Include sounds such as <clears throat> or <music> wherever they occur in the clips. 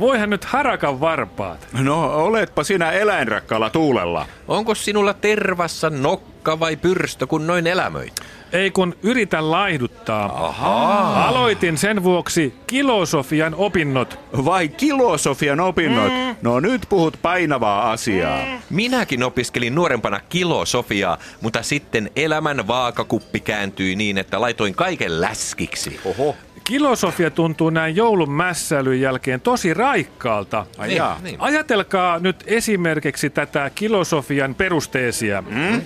Voihan nyt harakan varpaat. No, oletpa sinä eläinrakkaalla tuulella. Onko sinulla tervassa nokka vai pyrstö, kun noin elämöit? Ei kun yritän laihduttaa. Ahaa. Aloitin sen vuoksi kilosofian opinnot. Vai kilosofian opinnot? Mm. No nyt puhut painavaa asiaa. Mm. Minäkin opiskelin nuorempana kilosofiaa, mutta sitten elämän vaakakuppi kääntyi niin, että laitoin kaiken läskiksi. Oho. Kilosofia tuntuu näin joulun mässäilyn jälkeen tosi raikkaalta. Ai niin, niin. Ajatelkaa nyt esimerkiksi tätä kilosofian perusteesia. Mm?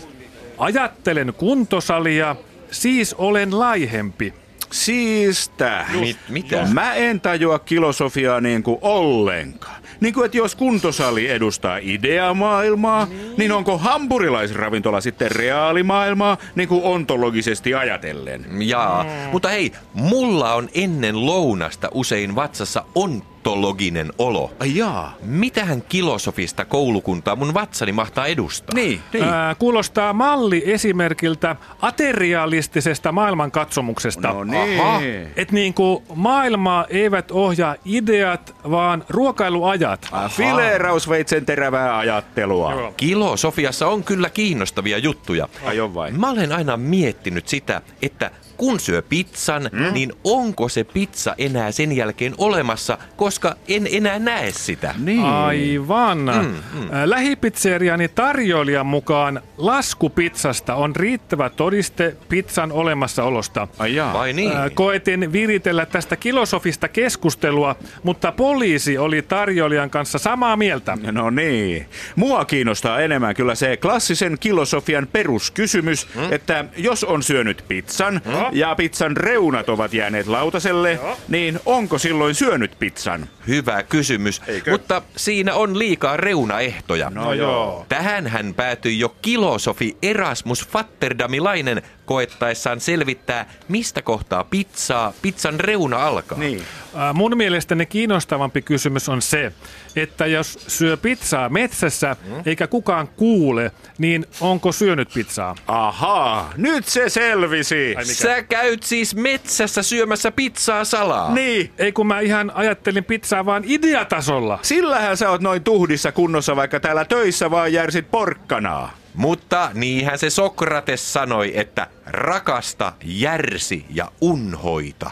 Ajattelen kuntosalia, siis olen laihempi. Siistä. Mit, mitä? Mä en tajua kilosofiaa niin kuin ollenkaan. Niin kuin, että jos kuntosali edustaa ideamaailmaa, niin, niin onko hampurilaisravintola sitten reaalimaailmaa, niin kuin ontologisesti ajatellen? Jaa, mm. mutta hei, mulla on ennen lounasta usein vatsassa on patologinen olo. Ai jaa. Mitähän kilosofista koulukuntaa mun vatsani mahtaa edustaa? Niin, niin. Ää, kuulostaa malli esimerkiltä aterialistisesta maailmankatsomuksesta. No niin. Aha. Et niin kuin maailmaa eivät ohjaa ideat, vaan ruokailuajat. Fileerausveitsen terävää ajattelua. Joo. Kilosofiassa on kyllä kiinnostavia juttuja. Ai on vai? Mä olen aina miettinyt sitä, että kun syö pizzan, mm? niin onko se pizza enää sen jälkeen olemassa, koska en enää näe sitä. Niin. Aivan. Mm, mm. Lähipizzeriani tarjoilijan mukaan lasku pizzasta on riittävä todiste pizzan olemassaolosta. Ai jaa. Vai niin? Koetin viritellä tästä kilosofista keskustelua, mutta poliisi oli tarjoilijan kanssa samaa mieltä. No niin. Mua kiinnostaa enemmän kyllä se klassisen kilosofian peruskysymys, mm? että jos on syönyt pizzan, mm? Ja pizzan reunat ovat jääneet lautaselle, Joo. niin onko silloin syönyt pizzan? Hyvä kysymys, Eikö? mutta siinä on liikaa reunaehtoja. No joo. Tähän hän päätyi jo kilosofi Erasmus Fatterdamilainen koettaessaan selvittää, mistä kohtaa pizzaa pizzan reuna alkaa. Niin. Äh, mun mielestäni kiinnostavampi kysymys on se, että jos syö pizzaa metsässä mm. eikä kukaan kuule, niin onko syönyt pizzaa? Ahaa, nyt se selvisi. Sä käyt siis metsässä syömässä pizzaa salaa. Niin. Ei kun mä ihan ajattelin pizzaa vaan ideatasolla. Sillähän sä oot noin tuhdissa kunnossa, vaikka täällä töissä vaan järsit porkkanaa. Mutta niinhän se Sokrates sanoi, että rakasta, järsi ja unhoita.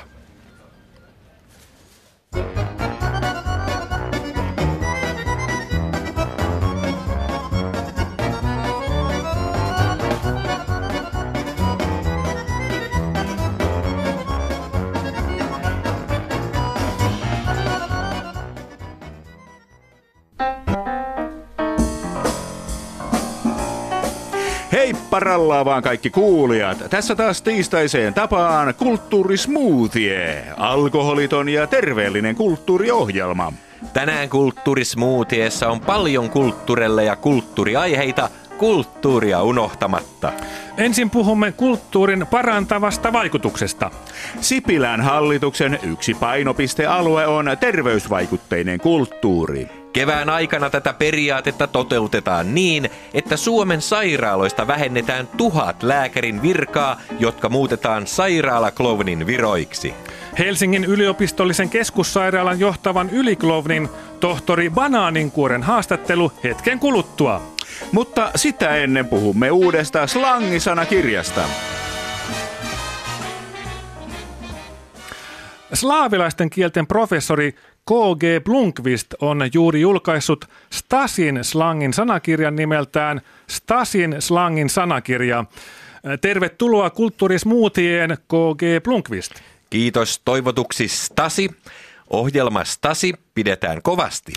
Hei parallaa vaan kaikki kuulijat. Tässä taas tiistaiseen tapaan kulttuurismoothie. Alkoholiton ja terveellinen kulttuuriohjelma. Tänään kulttuurismoothiessa on paljon kulttuurelle ja kulttuuriaiheita, kulttuuria unohtamatta. Ensin puhumme kulttuurin parantavasta vaikutuksesta. Sipilän hallituksen yksi painopistealue on terveysvaikutteinen kulttuuri. Kevään aikana tätä periaatetta toteutetaan niin, että Suomen sairaaloista vähennetään tuhat lääkärin virkaa, jotka muutetaan sairaalaklovnin viroiksi. Helsingin yliopistollisen keskussairaalan johtavan yliklovnin tohtori Banaaninkuoren haastattelu hetken kuluttua. Mutta sitä ennen puhumme uudesta slangisanakirjasta. Slaavilaisten kielten professori K.G. Blunkvist on juuri julkaissut Stasin slangin sanakirjan nimeltään Stasin slangin sanakirja. Tervetuloa kulttuurismuutien K.G. Blunkvist. Kiitos toivotuksi Stasi. Ohjelma Stasi pidetään kovasti.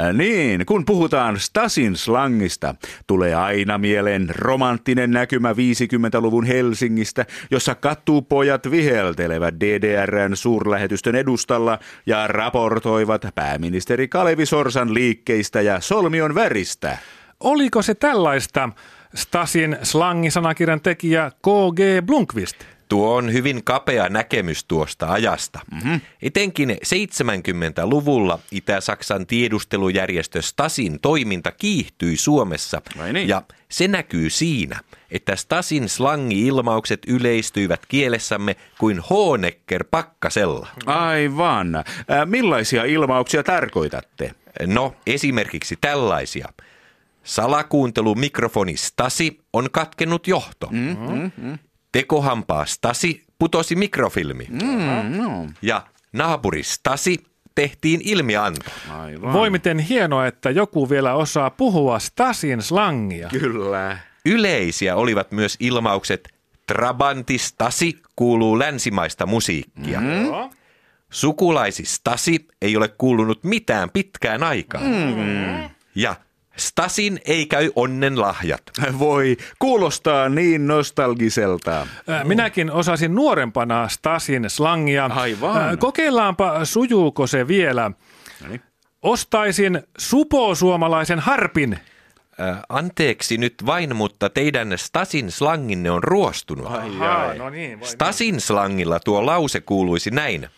Äh, niin, kun puhutaan Stasin slangista, tulee aina mieleen romanttinen näkymä 50-luvun Helsingistä, jossa katupojat viheltelevät DDRn suurlähetystön edustalla ja raportoivat pääministeri Kalevi Sorsan liikkeistä ja solmion väristä. Oliko se tällaista? Stasin slangisanakirjan tekijä K.G. Blunkvist. Tuo on hyvin kapea näkemys tuosta ajasta. Mm-hmm. Etenkin 70-luvulla Itä-Saksan tiedustelujärjestö Stasin toiminta kiihtyi Suomessa. Vai niin? Ja se näkyy siinä, että Stasin slangi-ilmaukset yleistyivät kielessämme kuin Honecker pakkasella. Aivan. Äh, millaisia ilmauksia tarkoitatte? No, esimerkiksi tällaisia. Salakuuntelu mikrofoni Stasi on katkennut johto. Mm-hmm. Tekohampaa Stasi putosi mikrofilmi. Mm, no. Ja naapuri Stasi tehtiin ilmianto. Aivan. Voi miten hienoa, että joku vielä osaa puhua Stasin slangia. Kyllä. Yleisiä olivat myös ilmaukset Trabanti Stasi kuuluu länsimaista musiikkia. Mm. Sukulaisi Stasi ei ole kuulunut mitään pitkään aikaan. Mm. Ja Stasin ei käy onnen lahjat. Voi, kuulostaa niin nostalgiselta. Ää, Minäkin osasin nuorempana Stasin slangia. Aivan. Ää, Kokeillaanpa, sujuuko se vielä. Noniin. Ostaisin supo-suomalaisen harpin. Äh, anteeksi nyt vain, mutta teidän Stasin slanginne on ruostunut. Ahaa, no niin, Stasin slangilla tuo lause kuuluisi näin.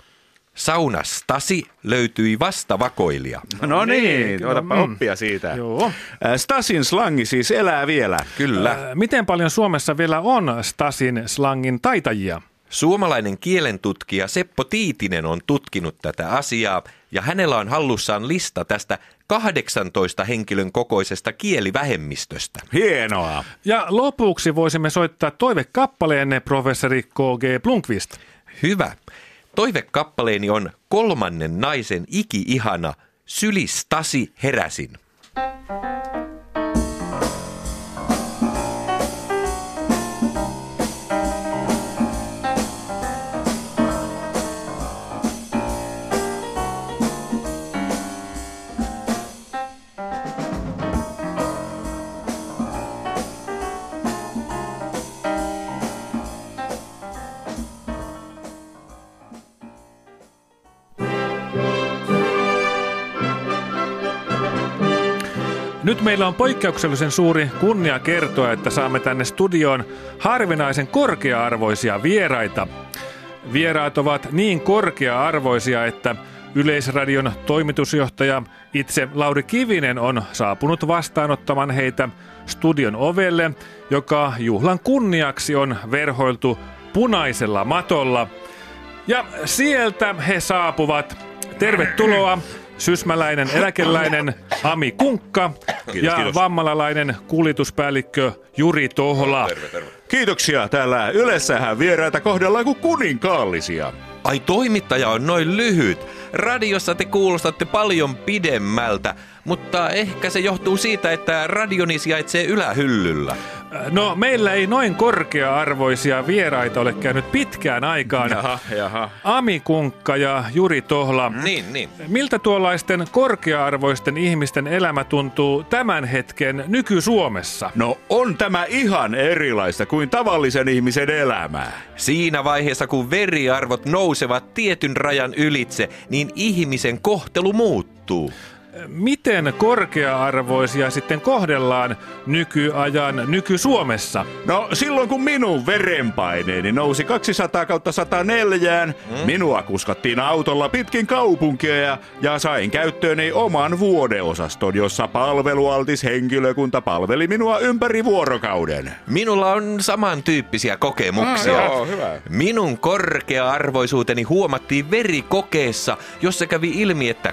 Sauna Stasi löytyi vasta vakoilija. No niin, niin, otapa mm. oppia siitä. Joo. Äh, Stasin slangi siis elää vielä. Kyllä. Ää, Miten paljon Suomessa vielä on Stasin slangin taitajia? Suomalainen kielentutkija Seppo Tiitinen on tutkinut tätä asiaa ja hänellä on hallussaan lista tästä 18 henkilön kokoisesta kielivähemmistöstä. Hienoa. Ja lopuksi voisimme soittaa toivekappaleenne professori K.G. Blunkvist. Hyvä. Toivekappaleeni on kolmannen naisen iki-ihana Syli Stasi heräsin. Nyt meillä on poikkeuksellisen suuri kunnia kertoa, että saamme tänne studioon harvinaisen korkea-arvoisia vieraita. Vieraat ovat niin korkea-arvoisia, että Yleisradion toimitusjohtaja itse Lauri Kivinen on saapunut vastaanottamaan heitä studion ovelle, joka juhlan kunniaksi on verhoiltu punaisella matolla. Ja sieltä he saapuvat. Tervetuloa sysmäläinen eläkeläinen Ami Kunkka ja kiitos. vammalalainen kuljetuspäällikkö Juri Tohla. Kiitoksia. Täällä Ylessähän vieraita kohdellaan kuin kuninkaallisia. Ai toimittaja on noin lyhyt. Radiossa te kuulostatte paljon pidemmältä, mutta ehkä se johtuu siitä, että radioni sijaitsee ylähyllyllä. No, meillä ei noin korkea-arvoisia vieraita ole käynyt pitkään aikaan. Jaha, jaha. Ami Kunkka ja Juri Tohla. Niin, niin. Miltä tuollaisten korkea-arvoisten ihmisten elämä tuntuu tämän hetken nyky-Suomessa? No on tämä ihan erilaista kuin tavallisen ihmisen elämää. Siinä vaiheessa, kun veriarvot nousevat tietyn rajan ylitse, niin ihmisen kohtelu muuttuu. Miten korkea-arvoisia sitten kohdellaan nykyajan nyky-Suomessa? No silloin kun minun verenpaineeni nousi 200 kautta 104, mm. minua kuskattiin autolla pitkin kaupunkia ja, ja sain käyttööni oman vuodeosaston, jossa palvelualtis henkilökunta palveli minua ympäri vuorokauden. Minulla on samantyyppisiä kokemuksia. Ah, joo, hyvä. Minun korkea-arvoisuuteni huomattiin verikokeessa, jossa kävi ilmi, että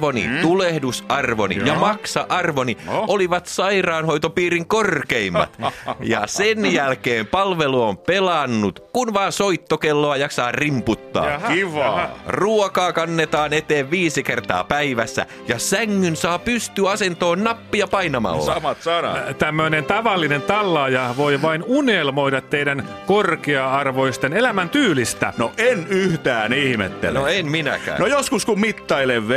kolesteroliarvoni, mm. tulehdusarvoni ja Joo. maksa-arvoni No. olivat sairaanhoitopiirin korkeimmat. <laughs> ja sen jälkeen palvelu on pelannut, kun vaan soittokelloa jaksaa rimputtaa. Kiva. Ruokaa kannetaan eteen viisi kertaa päivässä ja sängyn saa pystyasentoon nappia painamalla. Samat sanat. Tämmöinen tavallinen tallaaja voi vain unelmoida teidän korkea-arvoisten elämäntyylistä. No en yhtään ihmettele. No en minäkään. No joskus kun mittailen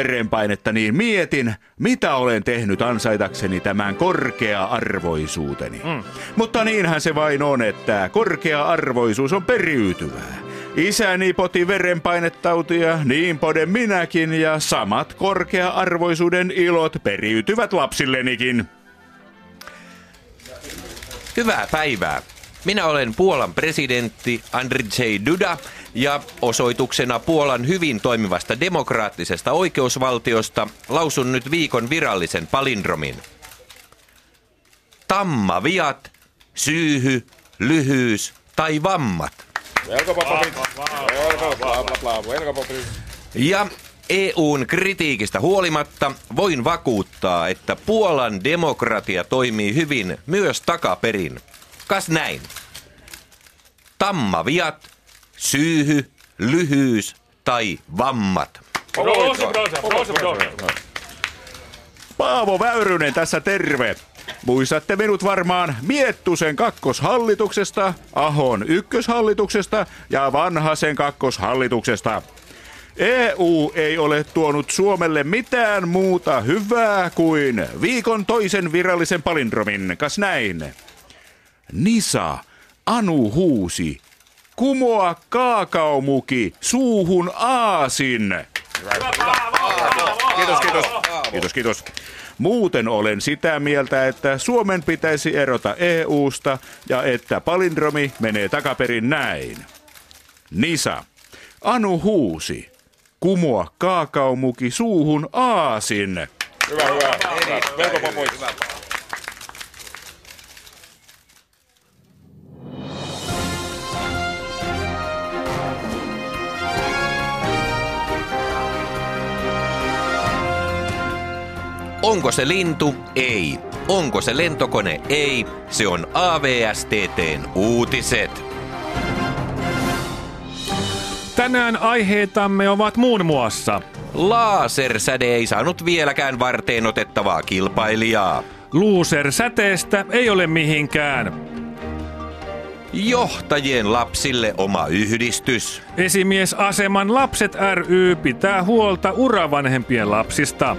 verenpainetta, niin mietin, mitä olen tehnyt ansaitakseni tämän korkea-arvoisuuteni. Mm. Mutta niinhän se vain on, että korkea-arvoisuus on periytyvää. Isäni poti verenpainetautia, niin poden minäkin, ja samat korkea-arvoisuuden ilot periytyvät lapsillenikin. Hyvää päivää. Minä olen Puolan presidentti Andrzej Duda ja osoituksena Puolan hyvin toimivasta demokraattisesta oikeusvaltiosta lausun nyt viikon virallisen palindromin. Tammaviat, syyhy, lyhyys tai vammat. Ja EUn kritiikistä huolimatta voin vakuuttaa, että Puolan demokratia toimii hyvin myös takaperin. Kas näin. Tammaviat, syyhy, lyhyys tai vammat. Paavo Väyrynen tässä terve. Muistatte minut varmaan Miettusen kakkoshallituksesta, Ahon ykköshallituksesta ja Vanhasen kakkoshallituksesta. EU ei ole tuonut Suomelle mitään muuta hyvää kuin viikon toisen virallisen palindromin, kas näin. Nisa, Anu huusi, kumoa kaakaomuki, suuhun aasin. Kiitos, kiitos. Kiitos, kiitos. Muuten olen sitä mieltä, että Suomen pitäisi erota EUsta ja että palindromi menee takaperin näin. Nisa, Anu huusi, kumoa kaakaomuki suuhun aasin. Hyvä, hyvä. Melko muistaa. Onko se lintu? Ei. Onko se lentokone? Ei. Se on AVSTTn uutiset. Tänään aiheitamme ovat muun muassa Lasersäde ei saanut vieläkään varteen otettavaa kilpailijaa. Loser-säteestä ei ole mihinkään. Johtajien lapsille oma yhdistys. Esimiesaseman lapset ry pitää huolta uravanhempien lapsista.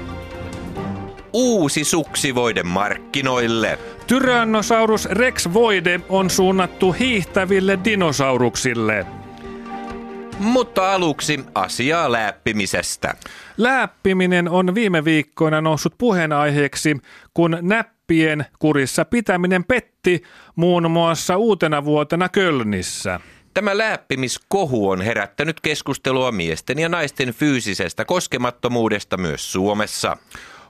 Uusi suksivoide markkinoille. Tyrannosaurus Rex Voide on suunnattu hiihtäville dinosauruksille. Mutta aluksi asiaa läppimisestä. Läppiminen on viime viikkoina noussut puheenaiheeksi, kun näppien kurissa pitäminen petti muun muassa uutena vuotena Kölnissä. Tämä läppimiskohu on herättänyt keskustelua miesten ja naisten fyysisestä koskemattomuudesta myös Suomessa.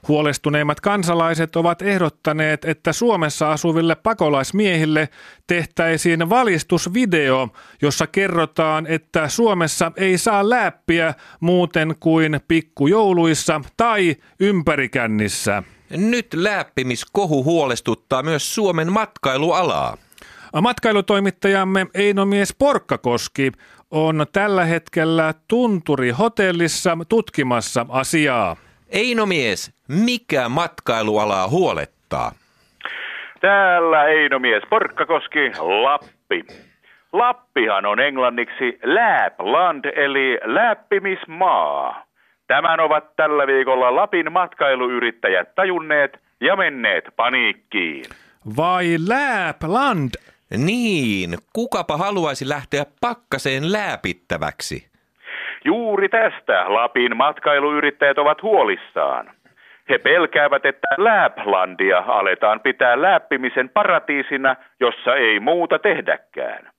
Huolestuneimmat kansalaiset ovat ehdottaneet, että Suomessa asuville pakolaismiehille tehtäisiin valistusvideo, jossa kerrotaan, että Suomessa ei saa läppiä muuten kuin pikkujouluissa tai ympärikännissä. Nyt läppimiskohu huolestuttaa myös Suomen matkailualaa. Matkailutoimittajamme Einomies Porkkakoski on tällä hetkellä Tunturi hotellissa tutkimassa asiaa. Einomies, mikä matkailualaa huolettaa? Täällä Einomies Porkkakoski, Lappi. Lappihan on englanniksi Lapland eli läppimismaa. Tämän ovat tällä viikolla Lapin matkailuyrittäjät tajunneet ja menneet paniikkiin. Vai Lapland? Niin, kukapa haluaisi lähteä pakkaseen lääpittäväksi? Juuri tästä Lapin matkailuyrittäjät ovat huolissaan. He pelkäävät, että Laplandia aletaan pitää läppimisen paratiisina, jossa ei muuta tehdäkään.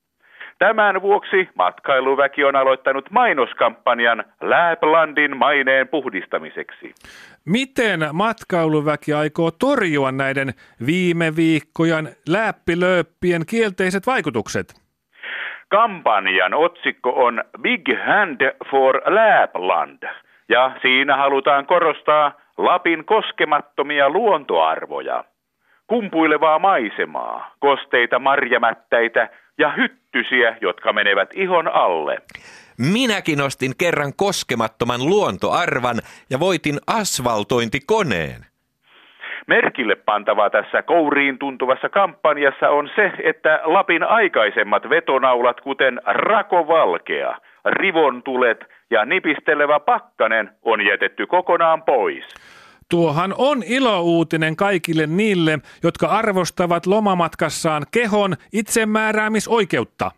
Tämän vuoksi matkailuväki on aloittanut mainoskampanjan Laplandin maineen puhdistamiseksi. Miten matkailuväki aikoo torjua näiden viime viikkojen läppilööppien kielteiset vaikutukset? Kampanjan otsikko on Big Hand for Lapland ja siinä halutaan korostaa Lapin koskemattomia luontoarvoja. Kumpuilevaa maisemaa, kosteita marjamättäitä ja hyttysiä, jotka menevät ihon alle. Minäkin ostin kerran koskemattoman luontoarvan ja voitin asfaltointikoneen. Merkille pantavaa tässä kouriin tuntuvassa kampanjassa on se, että Lapin aikaisemmat vetonaulat, kuten rakovalkea, rivontulet ja nipistelevä pakkanen, on jätetty kokonaan pois. Tuohan on ilouutinen kaikille niille, jotka arvostavat lomamatkassaan kehon itsemääräämisoikeutta.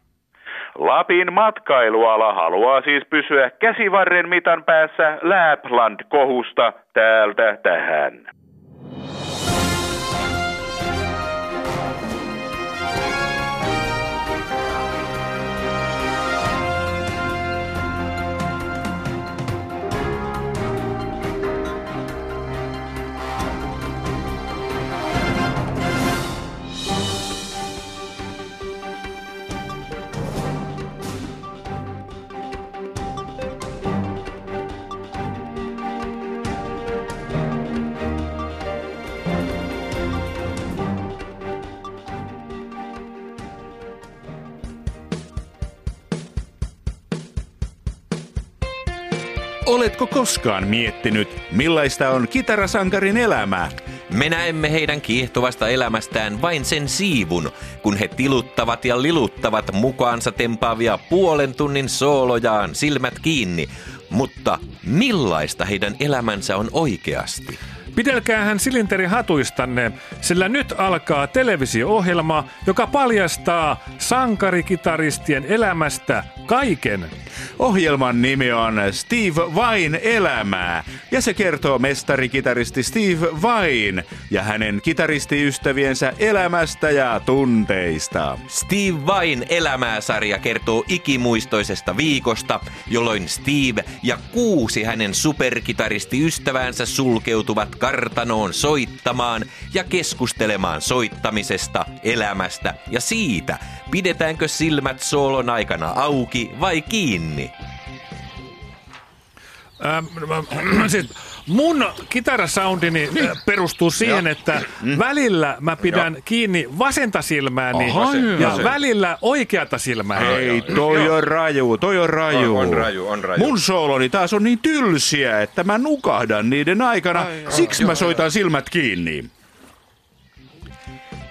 Lapin matkailuala haluaa siis pysyä käsivarren mitan päässä Lapland-kohusta täältä tähän. Oletko koskaan miettinyt, millaista on kitarasankarin elämä? Me näemme heidän kiehtovasta elämästään vain sen siivun, kun he tiluttavat ja liluttavat mukaansa tempaavia puolen tunnin soolojaan silmät kiinni. Mutta millaista heidän elämänsä on oikeasti? Pidelkäähän silinterihatuistanne, sillä nyt alkaa televisio-ohjelma, joka paljastaa sankarikitaristien elämästä kaiken. Ohjelman nimi on Steve Vain elämää ja se kertoo mestarikitaristi Steve Vain ja hänen kitaristiystäviensä elämästä ja tunteista. Steve Vain elämää-sarja kertoo ikimuistoisesta viikosta, jolloin Steve ja kuusi hänen superkitaristiystäväänsä sulkeutuvat kartanoon soittamaan ja keskustelemaan soittamisesta, elämästä ja siitä, pidetäänkö silmät soolon aikana auki vai kiinni. Ähm, <clears throat> siis mun kitarasoundini niin. perustuu siihen, että mm. välillä mä pidän Joo. kiinni vasenta silmääni Aha, ja vasen. välillä oikeata silmää. Ei, toi on raju, toi on raju. On, on raju, on raju. Mun sooloni taas on niin tylsiä, että mä nukahdan niiden aikana, Ai, siksi joo, mä soitan joo. silmät kiinni.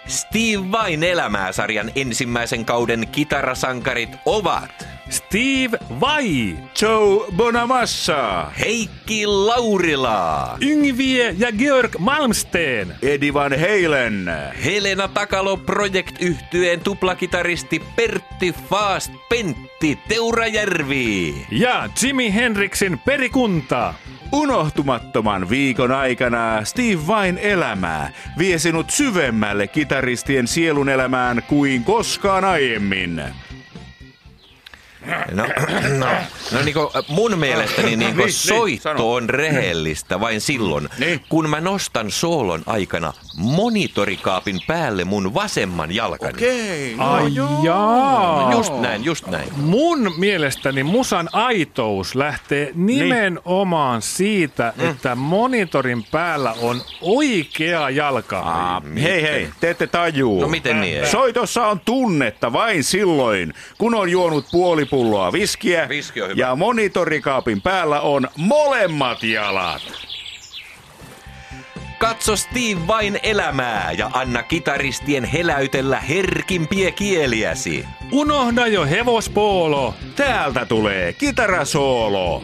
Steve Vain elämää-sarjan ensimmäisen kauden kitarasankarit ovat Steve Vai, Joe Bonamassa, Heikki Laurila, Yngvie ja Georg Malmsteen, Eddie Van Halen, Helena Takalo Project yhtyeen tuplakitaristi Pertti Fast Pentti Teurajärvi. Ja Jimi Hendrixin perikunta. Unohtumattoman viikon aikana Steve Vain elämää. Vie sinut syvemmälle kitaristien sielun elämään kuin koskaan aiemmin. No, no, no niin kuin mun mielestäni niin kuin niin, soitto niin, on rehellistä vain silloin, niin. kun mä nostan soolon aikana monitorikaapin päälle mun vasemman jalkani. Okei. Okay, no, Ai joo. jaa. Just näin, just näin. Mun mielestäni musan aitous lähtee nimenomaan niin. siitä, mm. että monitorin päällä on oikea jalka. Aa, hei hei, te ette tajuu. No miten niin? Soitossa on tunnetta vain silloin, kun on juonut puoli pulloa viskiä Viski on hyvä. ja monitorikaapin päällä on molemmat jalat. Katso Steve vain elämää ja anna kitaristien heläytellä herkimpiä kieliäsi. Unohda jo hevospoolo. Täältä tulee kitarasoolo.